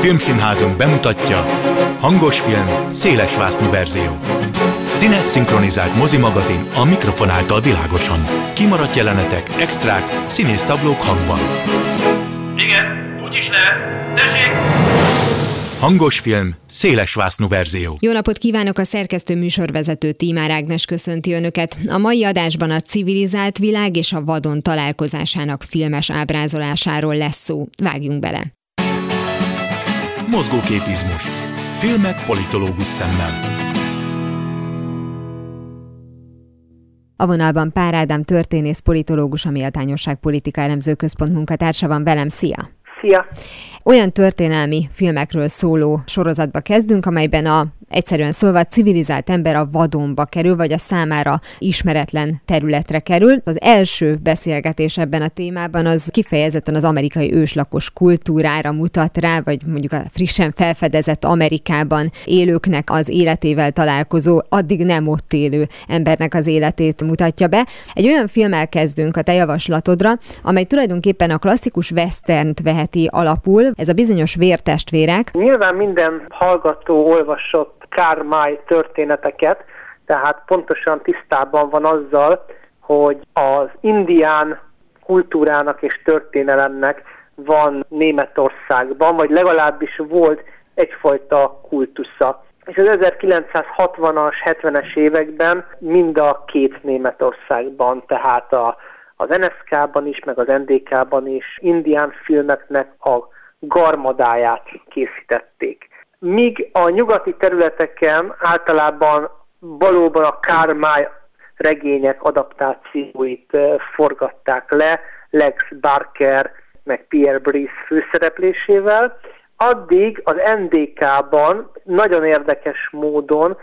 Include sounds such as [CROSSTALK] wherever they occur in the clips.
Filmszínházunk bemutatja Hangos film, szélesvásznú verzió. Színes szinkronizált mozimagazin a mikrofon által világosan. Kimaradt jelenetek, extrák, színésztablók hangban. Igen, úgy is lehet. Tessék! Hangos film, szélesvásznú verzió. Jó napot kívánok a szerkesztő műsorvezető Tímár Ágnes köszönti Önöket. A mai adásban a civilizált világ és a vadon találkozásának filmes ábrázolásáról lesz szó. Vágjunk bele. Mozgóképizmus. Filmek politológus szemmel. A vonalban Pár Ádám történész politológus, a Méltányosság Politika Elemző Központ munkatársa van velem. Szia! Szia! Olyan történelmi filmekről szóló sorozatba kezdünk, amelyben a egyszerűen szólva a civilizált ember a vadonba kerül, vagy a számára ismeretlen területre kerül. Az első beszélgetés ebben a témában az kifejezetten az amerikai őslakos kultúrára mutat rá, vagy mondjuk a frissen felfedezett Amerikában élőknek az életével találkozó, addig nem ott élő embernek az életét mutatja be. Egy olyan filmmel kezdünk a te javaslatodra, amely tulajdonképpen a klasszikus westernt veheti alapul, ez a bizonyos vértestvérek. Nyilván minden hallgató olvasott kármáj történeteket, tehát pontosan tisztában van azzal, hogy az indián kultúrának és történelemnek van Németországban, vagy legalábbis volt egyfajta kultusza. És az 1960-as, 70-es években mind a két Németországban, tehát a, az NSK-ban is, meg az NDK-ban is indián filmeknek a garmadáját készítették. Míg a nyugati területeken általában valóban a Kármály regények adaptációit forgatták le, Lex Barker meg Pierre Brice főszereplésével, addig az NDK-ban nagyon érdekes módon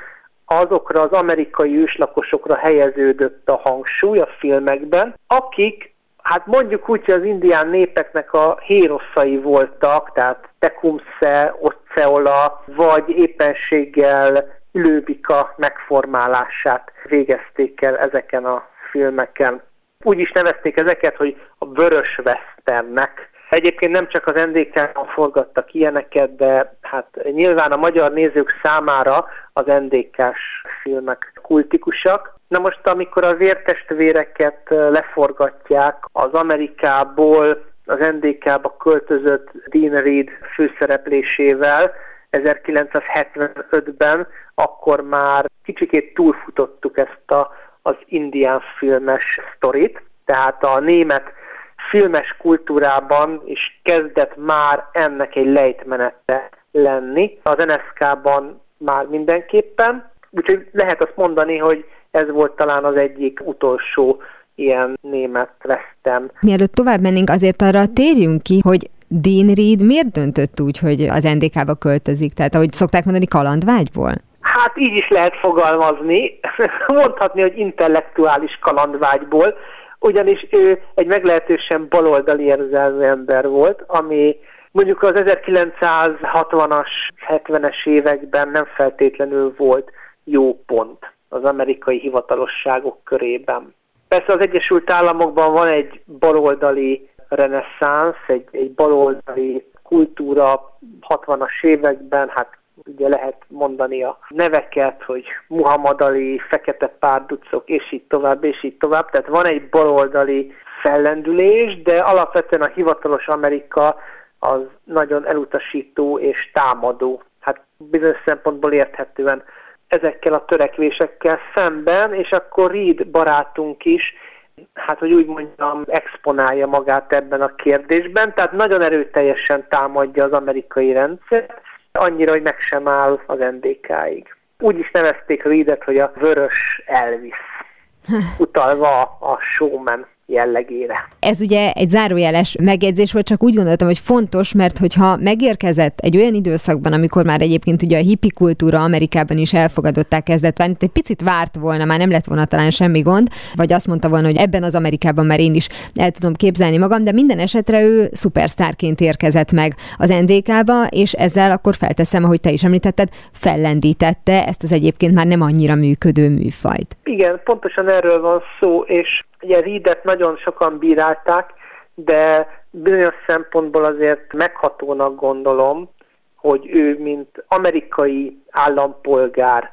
azokra az amerikai őslakosokra helyeződött a hangsúly a filmekben, akik hát mondjuk úgy, hogy az indián népeknek a héroszai voltak, tehát Tecumseh, Oceola, vagy éppenséggel Lőbika megformálását végezték el ezeken a filmeken. Úgy is nevezték ezeket, hogy a vörös vesztennek. Egyébként nem csak az NDK-ban forgattak ilyeneket, de hát nyilván a magyar nézők számára az NDK-s filmek kultikusak. Na most, amikor a vértestvéreket leforgatják az Amerikából az NDK-ba költözött Dean Reed főszereplésésével 1975-ben, akkor már kicsikét túlfutottuk ezt a, az indián filmes sztorit, tehát a német filmes kultúrában is kezdett már ennek egy lejtmenete lenni. Az NSK-ban már mindenképpen, úgyhogy lehet azt mondani, hogy ez volt talán az egyik utolsó ilyen német vesztem. Mielőtt tovább mennénk, azért arra térjünk ki, hogy Dean Reed miért döntött úgy, hogy az NDK-ba költözik? Tehát ahogy szokták mondani, kalandvágyból? Hát így is lehet fogalmazni, [LAUGHS] mondhatni, hogy intellektuális kalandvágyból, ugyanis ő egy meglehetősen baloldali érzelmű ember volt, ami mondjuk az 1960-as, 70-es években nem feltétlenül volt jó pont az amerikai hivatalosságok körében. Persze az Egyesült Államokban van egy baloldali reneszánsz, egy, egy baloldali kultúra 60-as években, hát ugye lehet mondani a neveket, hogy Muhammad Ali, Fekete Párducok, és így tovább, és így tovább. Tehát van egy baloldali fellendülés, de alapvetően a hivatalos Amerika az nagyon elutasító és támadó. Hát bizonyos szempontból érthetően ezekkel a törekvésekkel szemben, és akkor Reed barátunk is, hát hogy úgy mondjam, exponálja magát ebben a kérdésben, tehát nagyon erőteljesen támadja az amerikai rendszert, annyira, hogy meg sem áll az NDK-ig. Úgy is nevezték Reedet, hogy a vörös Elvis, [LAUGHS] utalva a showman jellegére. Ez ugye egy zárójeles megjegyzés volt, csak úgy gondoltam, hogy fontos, mert hogyha megérkezett egy olyan időszakban, amikor már egyébként ugye a hippi kultúra Amerikában is elfogadották kezdett válni, egy picit várt volna, már nem lett volna talán semmi gond, vagy azt mondta volna, hogy ebben az Amerikában már én is el tudom képzelni magam, de minden esetre ő szupersztárként érkezett meg az NDK-ba, és ezzel akkor felteszem, ahogy te is említetted, fellendítette ezt az egyébként már nem annyira működő műfajt. Igen, pontosan erről van szó, és Ugye Reedet nagyon sokan bírálták, de bizonyos szempontból azért meghatónak gondolom, hogy ő, mint amerikai állampolgár,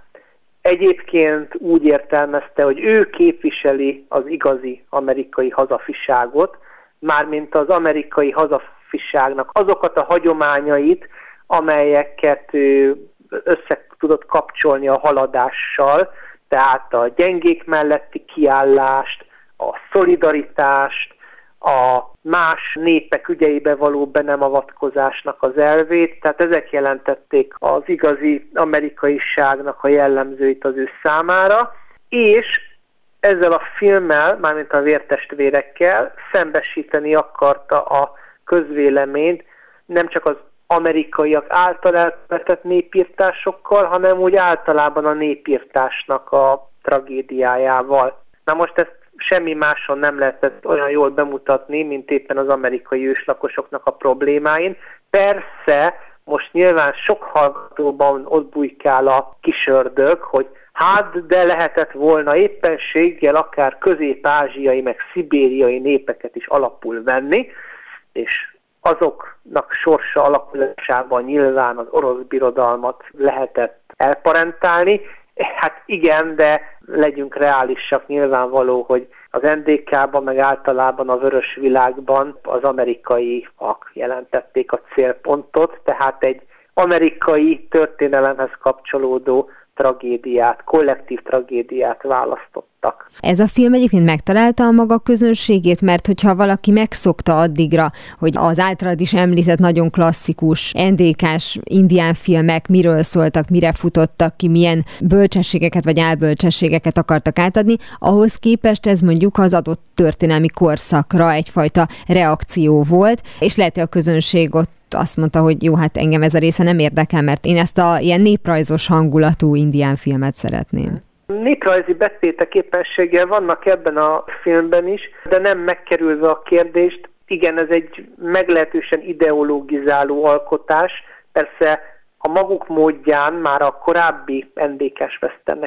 egyébként úgy értelmezte, hogy ő képviseli az igazi amerikai hazafiságot, mármint az amerikai hazafiságnak azokat a hagyományait, amelyeket ő össze tudott kapcsolni a haladással, tehát a gyengék melletti kiállást, a szolidaritást, a más népek ügyeibe való be nem avatkozásnak az elvét, tehát ezek jelentették az igazi amerikaiságnak a jellemzőit az ő számára, és ezzel a filmmel, mármint a vértestvérekkel szembesíteni akarta a közvéleményt nem csak az amerikaiak által elkövetett népírtásokkal, hanem úgy általában a népírtásnak a tragédiájával. Na most ezt semmi máson nem lehetett olyan jól bemutatni, mint éppen az amerikai őslakosoknak a problémáin. Persze, most nyilván sok hallgatóban ott bujkál a kisördög, hogy hát de lehetett volna éppenséggel akár közép-ázsiai, meg szibériai népeket is alapul venni, és azoknak sorsa alakulásában nyilván az orosz birodalmat lehetett elparentálni. Hát igen, de legyünk reálisak, nyilvánvaló, hogy az NDK-ban, meg általában a vörös világban az amerikaiak jelentették a célpontot, tehát egy amerikai történelemhez kapcsolódó tragédiát, kollektív tragédiát választottak. Ez a film egyébként megtalálta a maga közönségét, mert hogyha valaki megszokta addigra, hogy az általad is említett nagyon klasszikus NDK-s indián filmek miről szóltak, mire futottak ki, milyen bölcsességeket vagy álbölcsességeket akartak átadni, ahhoz képest ez mondjuk az adott történelmi korszakra egyfajta reakció volt, és lehet, hogy a közönség ott azt mondta, hogy jó, hát engem ez a része nem érdekel, mert én ezt a ilyen néprajzos hangulatú indián filmet szeretném. Néprajzi betétek képességgel vannak ebben a filmben is, de nem megkerülve a kérdést, igen, ez egy meglehetősen ideologizáló alkotás, persze a maguk módján már a korábbi NDK-s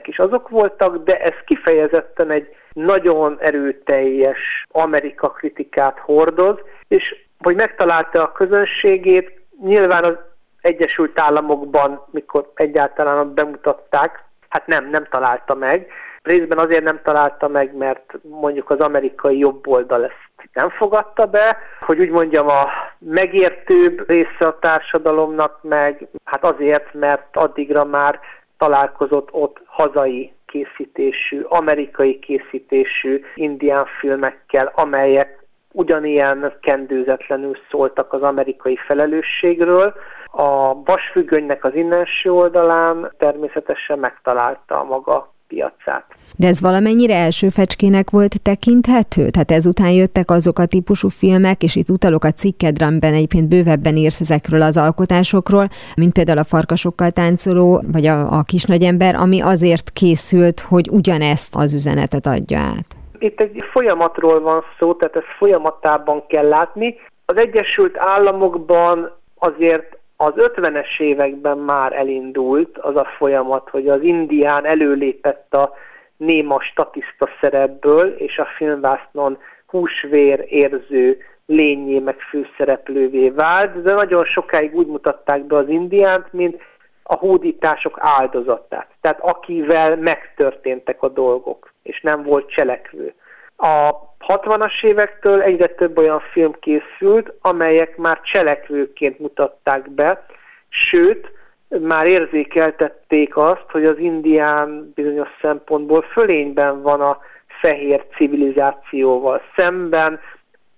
is azok voltak, de ez kifejezetten egy nagyon erőteljes Amerika kritikát hordoz, és hogy megtalálta a közönségét, nyilván az Egyesült Államokban, mikor egyáltalán bemutatták, hát nem, nem találta meg. Részben azért nem találta meg, mert mondjuk az amerikai jobb oldal ezt nem fogadta be, hogy úgy mondjam a megértőbb része a társadalomnak meg, hát azért, mert addigra már találkozott ott hazai készítésű, amerikai készítésű indián filmekkel, amelyek ugyanilyen kendőzetlenül szóltak az amerikai felelősségről. A vasfüggönynek az innenső oldalán természetesen megtalálta a maga piacát. De ez valamennyire első fecskének volt tekinthető? Tehát ezután jöttek azok a típusú filmek, és itt utalok a cikkedre, amiben egyébként bővebben írsz ezekről az alkotásokról, mint például a farkasokkal táncoló, vagy a, a kisnagyember, ami azért készült, hogy ugyanezt az üzenetet adja át. Itt egy folyamatról van szó, tehát ezt folyamatában kell látni. Az Egyesült Államokban azért az 50-es években már elindult az a folyamat, hogy az indián előlépett a néma statiszta szerepből, és a filmvásznon húsvér érző lényé meg főszereplővé vált, de nagyon sokáig úgy mutatták be az indiánt, mint a hódítások áldozatát, tehát akivel megtörténtek a dolgok, és nem volt cselekvő. A 60-as évektől egyre több olyan film készült, amelyek már cselekvőként mutatták be, sőt, már érzékeltették azt, hogy az indián bizonyos szempontból fölényben van a fehér civilizációval szemben,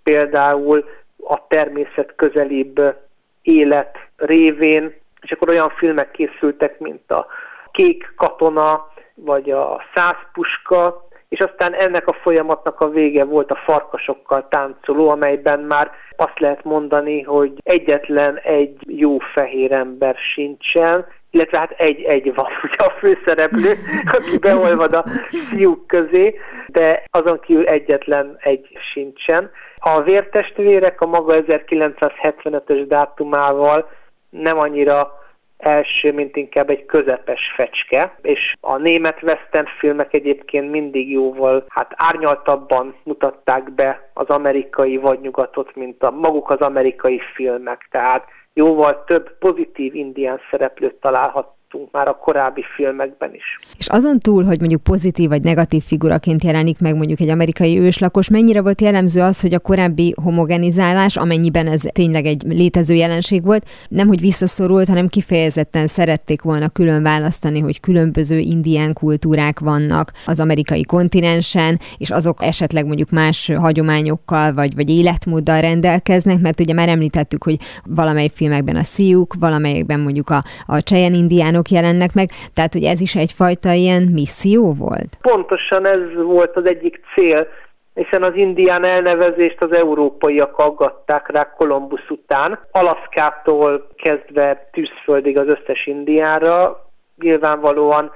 például a természet közelibb élet révén, és akkor olyan filmek készültek, mint a Kék katona, vagy a Száz puska, és aztán ennek a folyamatnak a vége volt a farkasokkal táncoló, amelyben már azt lehet mondani, hogy egyetlen egy jó fehér ember sincsen, illetve hát egy-egy van [LAUGHS] ugye a főszereplő, aki beolvad a fiúk közé, de azon kívül egyetlen egy sincsen. A vértestvérek a maga 1975-ös dátumával nem annyira első, mint inkább egy közepes fecske, és a német western filmek egyébként mindig jóval hát árnyaltabban mutatták be az amerikai vagy nyugatot, mint a maguk az amerikai filmek. Tehát jóval több pozitív indián szereplőt találhat láttunk már a korábbi filmekben is. És azon túl, hogy mondjuk pozitív vagy negatív figuraként jelenik meg mondjuk egy amerikai őslakos, mennyire volt jellemző az, hogy a korábbi homogenizálás, amennyiben ez tényleg egy létező jelenség volt, nem hogy visszaszorult, hanem kifejezetten szerették volna külön választani, hogy különböző indián kultúrák vannak az amerikai kontinensen, és azok esetleg mondjuk más hagyományokkal vagy, vagy életmóddal rendelkeznek, mert ugye már említettük, hogy valamely filmekben a szíjuk, valamelyekben mondjuk a, a csejen indiánok indiánok jelennek meg, tehát hogy ez is egyfajta ilyen misszió volt? Pontosan ez volt az egyik cél, hiszen az indián elnevezést az európaiak aggatták rá Kolumbusz után. Alaszkától kezdve tűzföldig az összes indiára, nyilvánvalóan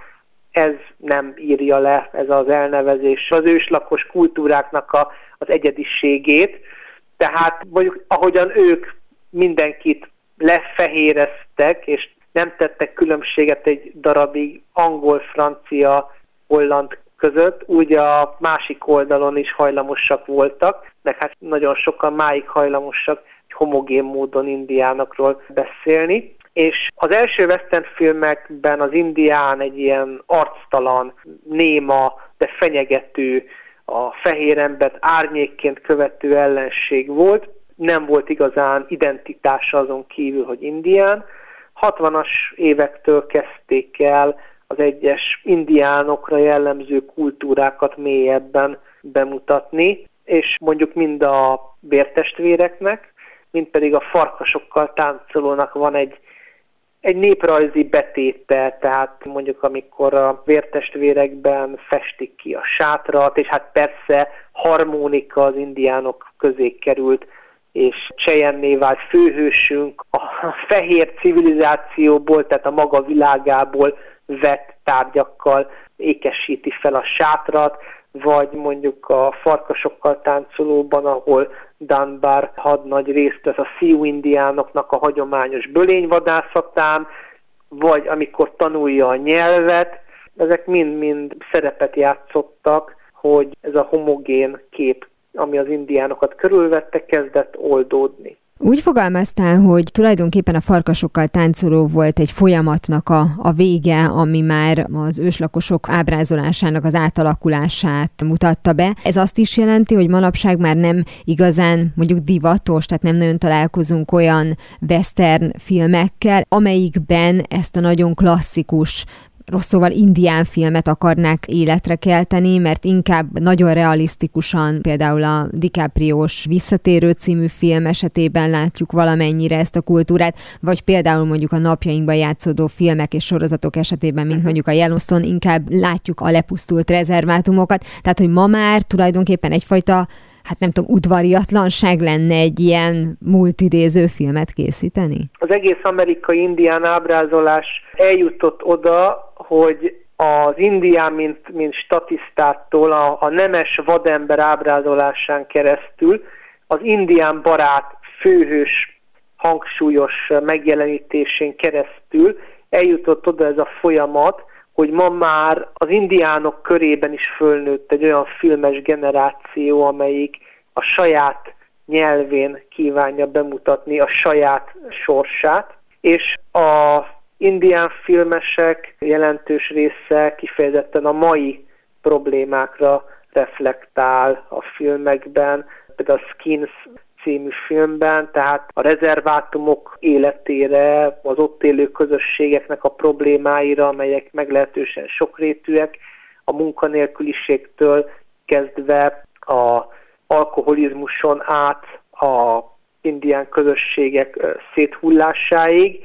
ez nem írja le, ez az elnevezés, az őslakos kultúráknak a, az egyediségét. Tehát mondjuk ahogyan ők mindenkit lefehéreztek, és nem tettek különbséget egy darabig angol, francia, holland között, úgy a másik oldalon is hajlamosak voltak, meg hát nagyon sokan máig hajlamosak homogén módon indiánokról beszélni. És az első western filmekben az indián egy ilyen arctalan, néma, de fenyegető, a fehér embert árnyékként követő ellenség volt. Nem volt igazán identitása azon kívül, hogy indián, 60-as évektől kezdték el az egyes indiánokra jellemző kultúrákat mélyebben bemutatni, és mondjuk mind a bértestvéreknek, mind pedig a farkasokkal táncolónak van egy, egy néprajzi betéte, tehát mondjuk amikor a vértestvérekben festik ki a sátrat, és hát persze harmonika az indiánok közé került és Csejenné vált főhősünk a fehér civilizációból, tehát a maga világából vett tárgyakkal ékesíti fel a sátrat, vagy mondjuk a farkasokkal táncolóban, ahol Dunbar hadnagy részt vesz a Sioux indiánoknak a hagyományos bölényvadászatán, vagy amikor tanulja a nyelvet, ezek mind-mind szerepet játszottak, hogy ez a homogén kép ami az indiánokat körülvette, kezdett oldódni. Úgy fogalmaztál, hogy tulajdonképpen a farkasokkal táncoló volt egy folyamatnak a, a vége, ami már az őslakosok ábrázolásának az átalakulását mutatta be. Ez azt is jelenti, hogy manapság már nem igazán mondjuk divatos, tehát nem nagyon találkozunk olyan western filmekkel, amelyikben ezt a nagyon klasszikus rossz szóval indián filmet akarnák életre kelteni, mert inkább nagyon realisztikusan, például a DiCaprio-s Visszatérő című film esetében látjuk valamennyire ezt a kultúrát, vagy például mondjuk a napjainkban játszódó filmek és sorozatok esetében, mint mhm. mondjuk a Yellowstone, inkább látjuk a lepusztult rezervátumokat, tehát hogy ma már tulajdonképpen egyfajta hát nem tudom, udvariatlanság lenne egy ilyen multidéző filmet készíteni? Az egész amerikai indián ábrázolás eljutott oda, hogy az indián, mint, mint statisztától a, a nemes vadember ábrázolásán keresztül az indián barát főhős hangsúlyos megjelenítésén keresztül eljutott oda ez a folyamat, hogy ma már az indiánok körében is fölnőtt egy olyan filmes generáció, amelyik a saját nyelvén kívánja bemutatni a saját sorsát, és a indián filmesek jelentős része kifejezetten a mai problémákra reflektál a filmekben, például a Skins című filmben, tehát a rezervátumok életére, az ott élő közösségeknek a problémáira, amelyek meglehetősen sokrétűek, a munkanélküliségtől kezdve a alkoholizmuson át a indián közösségek széthullásáig,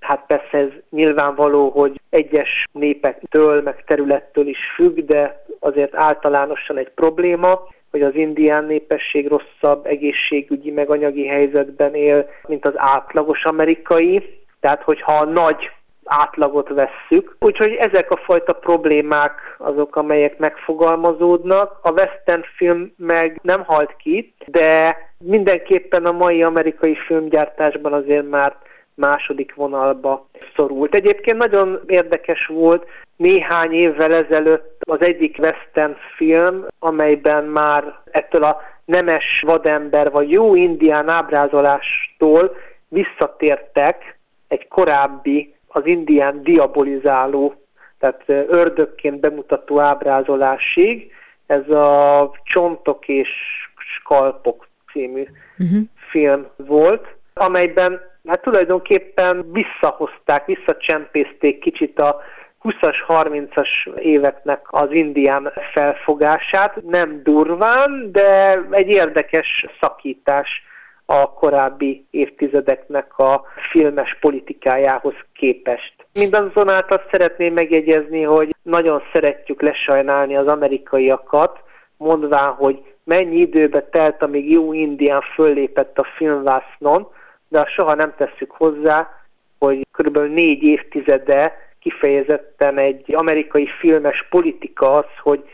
Hát persze ez nyilvánvaló, hogy egyes népektől, meg területtől is függ, de azért általánosan egy probléma, hogy az indián népesség rosszabb egészségügyi meg anyagi helyzetben él, mint az átlagos amerikai. Tehát, hogyha a nagy átlagot vesszük. Úgyhogy ezek a fajta problémák azok, amelyek megfogalmazódnak. A western film meg nem halt ki, de mindenképpen a mai amerikai filmgyártásban azért már második vonalba szorult. Egyébként nagyon érdekes volt, néhány évvel ezelőtt az egyik western film, amelyben már ettől a nemes vadember vagy jó indián ábrázolástól visszatértek egy korábbi, az indián diabolizáló, tehát ördökként bemutató ábrázolásig, ez a Csontok és Skalpok című uh-huh. film volt, amelyben hát tulajdonképpen visszahozták, visszacsempészték kicsit a 20-as, 30-as éveknek az indián felfogását, nem durván, de egy érdekes szakítás a korábbi évtizedeknek a filmes politikájához képest. Mindazonáltal szeretném megjegyezni, hogy nagyon szeretjük lesajnálni az amerikaiakat, mondván, hogy mennyi időbe telt, amíg jó indián föllépett a filmvásznon, de azt soha nem tesszük hozzá, hogy kb. négy évtizede kifejezetten egy amerikai filmes politika az, hogy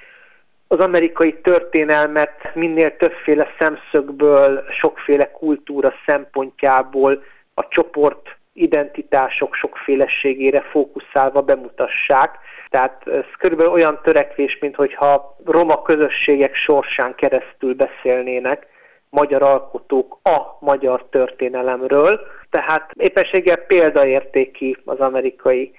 az amerikai történelmet minél többféle szemszögből, sokféle kultúra szempontjából a csoport identitások sokféleségére fókuszálva bemutassák. Tehát ez körülbelül olyan törekvés, mint hogyha roma közösségek sorsán keresztül beszélnének magyar alkotók a magyar történelemről. Tehát éppenséggel példaértéki az amerikai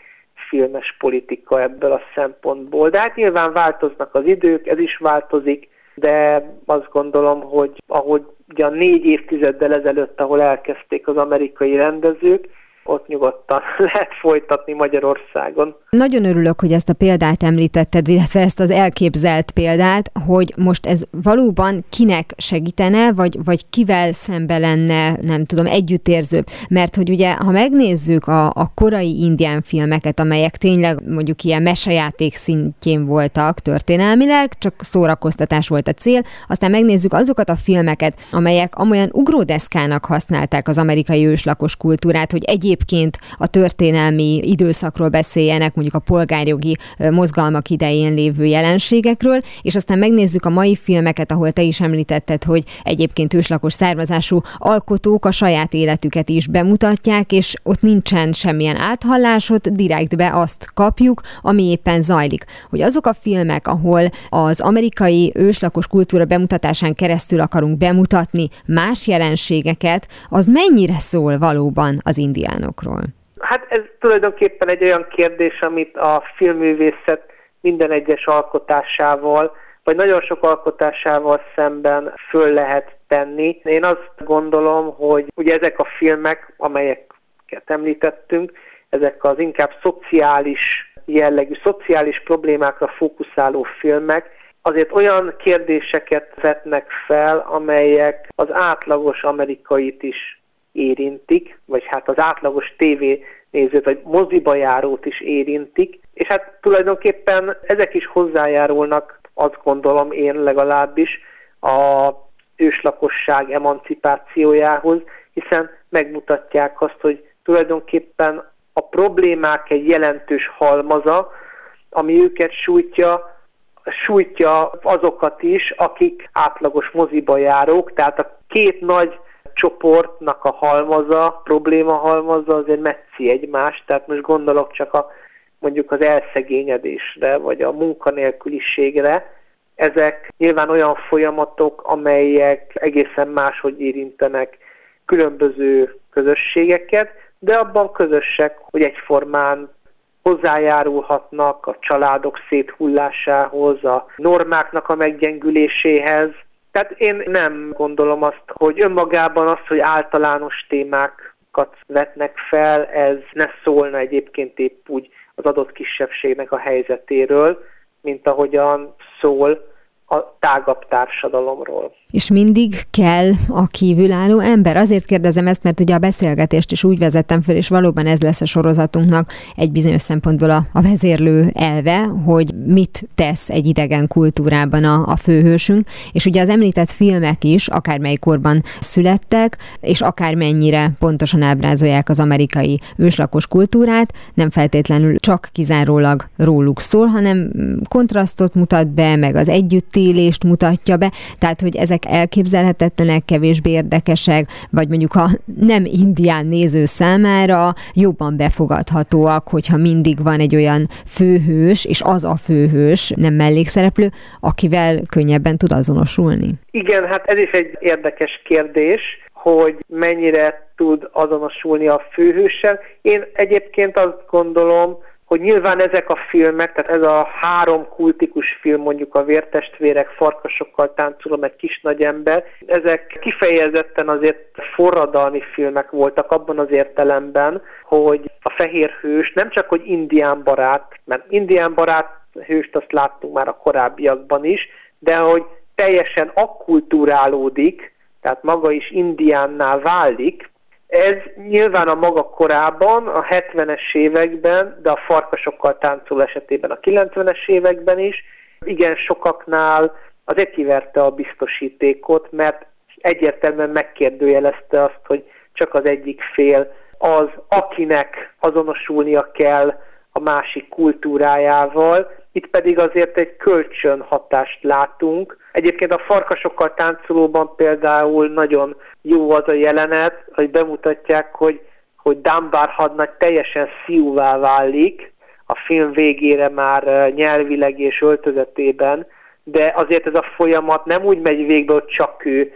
filmes politika ebből a szempontból. De hát nyilván változnak az idők, ez is változik, de azt gondolom, hogy ahogy ugye a négy évtizeddel ezelőtt, ahol elkezdték az amerikai rendezők, ott nyugodtan [LAUGHS] lehet folytatni Magyarországon. Nagyon örülök, hogy ezt a példát említetted, illetve ezt az elképzelt példát, hogy most ez valóban kinek segítene, vagy, vagy kivel szembe lenne, nem tudom, együttérzőbb. Mert hogy ugye, ha megnézzük a, a korai indián filmeket, amelyek tényleg mondjuk ilyen mesejáték szintjén voltak történelmileg, csak szórakoztatás volt a cél, aztán megnézzük azokat a filmeket, amelyek amolyan ugródeszkának használták az amerikai őslakos kultúrát, hogy egy egyébként a történelmi időszakról beszéljenek, mondjuk a polgárjogi mozgalmak idején lévő jelenségekről, és aztán megnézzük a mai filmeket, ahol te is említetted, hogy egyébként őslakos származású alkotók a saját életüket is bemutatják, és ott nincsen semmilyen áthallásot, direktbe azt kapjuk, ami éppen zajlik. Hogy azok a filmek, ahol az amerikai őslakos kultúra bemutatásán keresztül akarunk bemutatni más jelenségeket, az mennyire szól valóban az indián kívánokról? Hát ez tulajdonképpen egy olyan kérdés, amit a filmművészet minden egyes alkotásával, vagy nagyon sok alkotásával szemben föl lehet tenni. Én azt gondolom, hogy ugye ezek a filmek, amelyeket említettünk, ezek az inkább szociális jellegű, szociális problémákra fókuszáló filmek, azért olyan kérdéseket vetnek fel, amelyek az átlagos amerikait is érintik, vagy hát az átlagos tévénézőt, vagy moziba járót is érintik, és hát tulajdonképpen ezek is hozzájárulnak, azt gondolom én legalábbis, a őslakosság emancipációjához, hiszen megmutatják azt, hogy tulajdonképpen a problémák egy jelentős halmaza, ami őket sújtja, sújtja azokat is, akik átlagos moziba járók, tehát a két nagy csoportnak a halmaza, probléma halmaza azért messzi egymást, tehát most gondolok csak a mondjuk az elszegényedésre, vagy a munkanélküliségre, ezek nyilván olyan folyamatok, amelyek egészen máshogy érintenek különböző közösségeket, de abban közösek, hogy egyformán hozzájárulhatnak a családok széthullásához, a normáknak a meggyengüléséhez, tehát én nem gondolom azt, hogy önmagában az, hogy általános témákat vetnek fel, ez ne szólna egyébként épp úgy az adott kisebbségnek a helyzetéről, mint ahogyan szól a tágabb társadalomról. És mindig kell a kívülálló ember? Azért kérdezem ezt, mert ugye a beszélgetést is úgy vezettem föl, és valóban ez lesz a sorozatunknak egy bizonyos szempontból a, a vezérlő elve, hogy mit tesz egy idegen kultúrában a, a főhősünk, és ugye az említett filmek is, akármely korban születtek, és akármennyire pontosan ábrázolják az amerikai őslakos kultúrát, nem feltétlenül csak kizárólag róluk szól, hanem kontrasztot mutat be, meg az együttélést mutatja be, tehát hogy ezek elképzelhetetlenek, kevésbé érdekesek, vagy mondjuk a nem indián néző számára jobban befogadhatóak, hogyha mindig van egy olyan főhős, és az a főhős, nem mellékszereplő, akivel könnyebben tud azonosulni? Igen, hát ez is egy érdekes kérdés. hogy mennyire tud azonosulni a főhőssel. Én egyébként azt gondolom, hogy nyilván ezek a filmek, tehát ez a három kultikus film, mondjuk a Vértestvérek, Farkasokkal táncolom, egy kis nagy ember, ezek kifejezetten azért forradalmi filmek voltak abban az értelemben, hogy a fehér hős nem csak, hogy indián barát, mert indián barát hőst azt láttunk már a korábbiakban is, de hogy teljesen akkulturálódik, tehát maga is indiánnál válik, ez nyilván a maga korában, a 70-es években, de a farkasokkal táncol esetében a 90-es években is, igen sokaknál az kiverte a biztosítékot, mert egyértelműen megkérdőjelezte azt, hogy csak az egyik fél az, akinek azonosulnia kell a másik kultúrájával, itt pedig azért egy kölcsönhatást látunk. Egyébként a farkasokkal táncolóban például nagyon jó az a jelenet, hogy bemutatják, hogy, hogy Dunbar hadnagy teljesen fiúvá válik, a film végére már nyelvileg és öltözetében, de azért ez a folyamat nem úgy megy végbe, hogy csak ő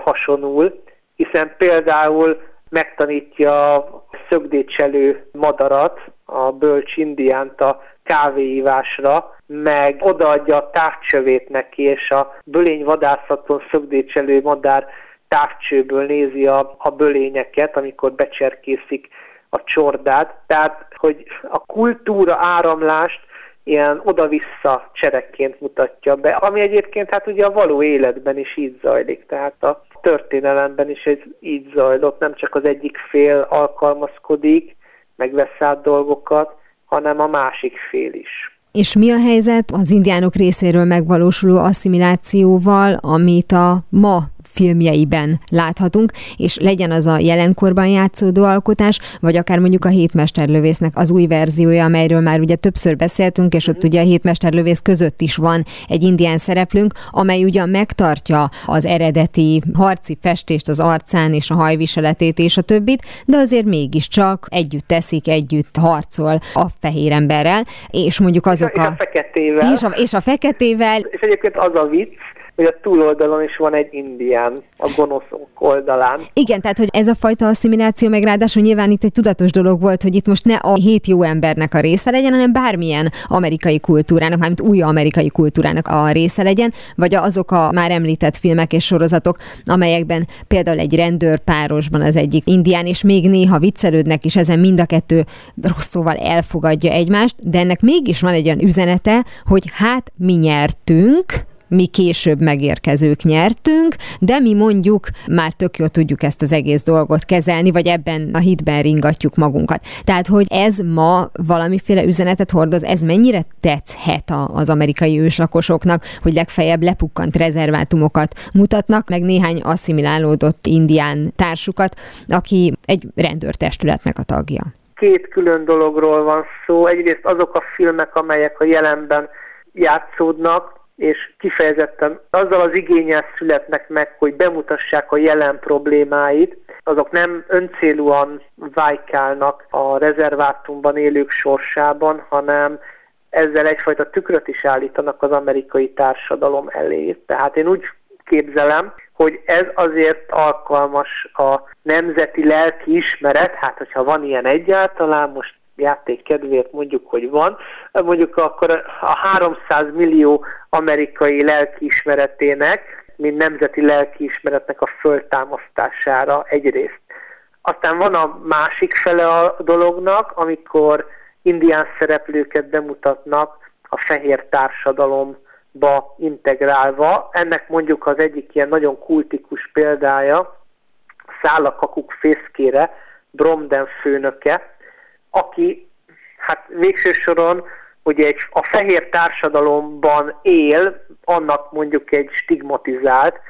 hasonul, hiszen például megtanítja a szögdécselő madarat, a bölcs indiánt a kávéívásra, meg odaadja a távcsövét neki, és a bölény vadászaton szögdécselő madár távcsőből nézi a, a bölényeket, amikor becserkészik a csordát. Tehát, hogy a kultúra áramlást ilyen oda-vissza cserekként mutatja be, ami egyébként hát ugye a való életben is így zajlik, tehát a történelemben is ez így zajlott, nem csak az egyik fél alkalmazkodik, meg vesz át dolgokat, hanem a másik fél is. És mi a helyzet az indiánok részéről megvalósuló asszimilációval, amit a ma filmjeiben láthatunk, és legyen az a jelenkorban játszódó alkotás, vagy akár mondjuk a hétmesterlövésznek az új verziója, amelyről már ugye többször beszéltünk, és ott ugye a hétmesterlövész között is van egy indián szereplőnk, amely ugyan megtartja az eredeti harci festést az arcán és a hajviseletét és a többit, de azért mégiscsak együtt teszik, együtt harcol a fehér emberrel, és mondjuk azok és a, a, és a feketével. És a, és a feketével. És egyébként az a vicc, hogy a túloldalon is van egy indián, a gonoszok oldalán. Igen, tehát hogy ez a fajta asszimiláció, meg ráadásul nyilván itt egy tudatos dolog volt, hogy itt most ne a hét jó embernek a része legyen, hanem bármilyen amerikai kultúrának, mármint új amerikai kultúrának a része legyen, vagy azok a már említett filmek és sorozatok, amelyekben például egy rendőr párosban az egyik indián, és még néha viccelődnek is, ezen mind a kettő rossz szóval elfogadja egymást, de ennek mégis van egy olyan üzenete, hogy hát mi nyertünk, mi később megérkezők nyertünk, de mi mondjuk már tök jól tudjuk ezt az egész dolgot kezelni, vagy ebben a hitben ringatjuk magunkat. Tehát, hogy ez ma valamiféle üzenetet hordoz, ez mennyire tetszhet az amerikai őslakosoknak, hogy legfeljebb lepukkant rezervátumokat mutatnak, meg néhány asszimilálódott indián társukat, aki egy rendőrtestületnek a tagja. Két külön dologról van szó. Egyrészt azok a filmek, amelyek a jelenben játszódnak, és kifejezetten azzal az igényel születnek meg, hogy bemutassák a jelen problémáit, azok nem öncélúan vájkálnak a rezervátumban élők sorsában, hanem ezzel egyfajta tükröt is állítanak az amerikai társadalom elé. Tehát én úgy képzelem, hogy ez azért alkalmas a nemzeti lelki ismeret, hát hogyha van ilyen egyáltalán, most játék kedvéért mondjuk, hogy van, mondjuk akkor a 300 millió amerikai lelkiismeretének, mint nemzeti lelkiismeretnek a föltámasztására egyrészt. Aztán van a másik fele a dolognak, amikor indián szereplőket bemutatnak a fehér társadalomba integrálva. Ennek mondjuk az egyik ilyen nagyon kultikus példája, Szállakakuk fészkére, Bromden főnöke, aki hát végső soron ugye egy, a fehér társadalomban él, annak mondjuk egy stigmatizált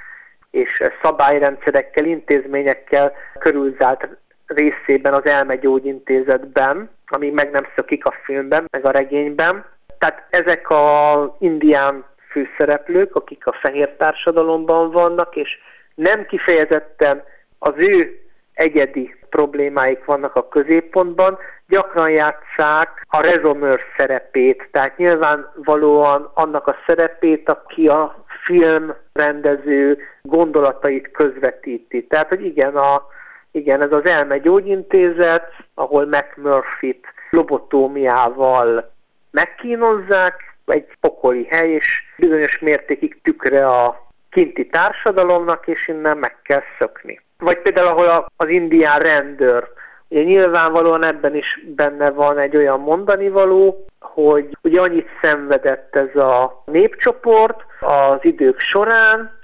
és szabályrendszerekkel, intézményekkel körülzált részében az elmegyógyintézetben, ami meg nem szökik a filmben, meg a regényben. Tehát ezek a indián főszereplők, akik a fehér társadalomban vannak, és nem kifejezetten az ő egyedi problémáik vannak a középpontban, gyakran játszák a rezonőr szerepét, tehát nyilvánvalóan annak a szerepét, aki a filmrendező gondolatait közvetíti. Tehát, hogy igen, a, igen, ez az Elme Gyógyintézet, ahol McMurphy-t lobotómiával megkínozzák, egy pokoli hely, és bizonyos mértékig tükre a kinti társadalomnak, és innen meg kell szökni. Vagy például, ahol az indián rendőr, ugye nyilvánvalóan ebben is benne van egy olyan mondani való, hogy ugye annyit szenvedett ez a népcsoport az idők során,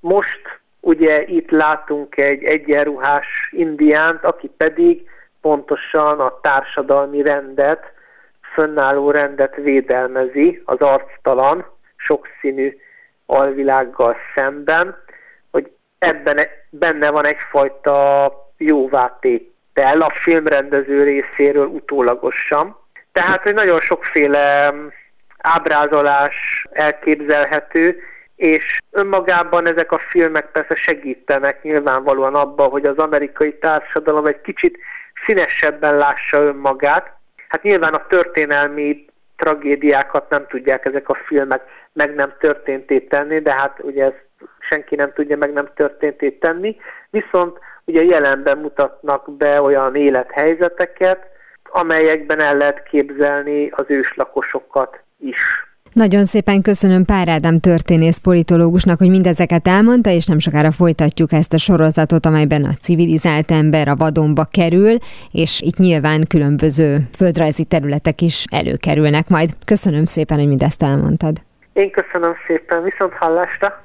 most ugye itt látunk egy egyenruhás indiánt, aki pedig pontosan a társadalmi rendet, fönnálló rendet védelmezi az arctalan, sokszínű alvilággal szemben, hogy ebben e- benne van egyfajta jóvátétel a filmrendező részéről utólagosan. Tehát, hogy nagyon sokféle mm, ábrázolás elképzelhető, és önmagában ezek a filmek persze segítenek nyilvánvalóan abban, hogy az amerikai társadalom egy kicsit színesebben lássa önmagát. Hát nyilván a történelmi tragédiákat nem tudják ezek a filmek meg nem történté tenni, de hát ugye ezt senki nem tudja meg nem történté tenni, viszont ugye jelenben mutatnak be olyan élethelyzeteket, amelyekben el lehet képzelni az őslakosokat is. Nagyon szépen köszönöm Pár Ádám történész politológusnak, hogy mindezeket elmondta, és nem sokára folytatjuk ezt a sorozatot, amelyben a civilizált ember a vadonba kerül, és itt nyilván különböző földrajzi területek is előkerülnek majd. Köszönöm szépen, hogy mindezt elmondtad. Én köszönöm szépen, viszont hallásra!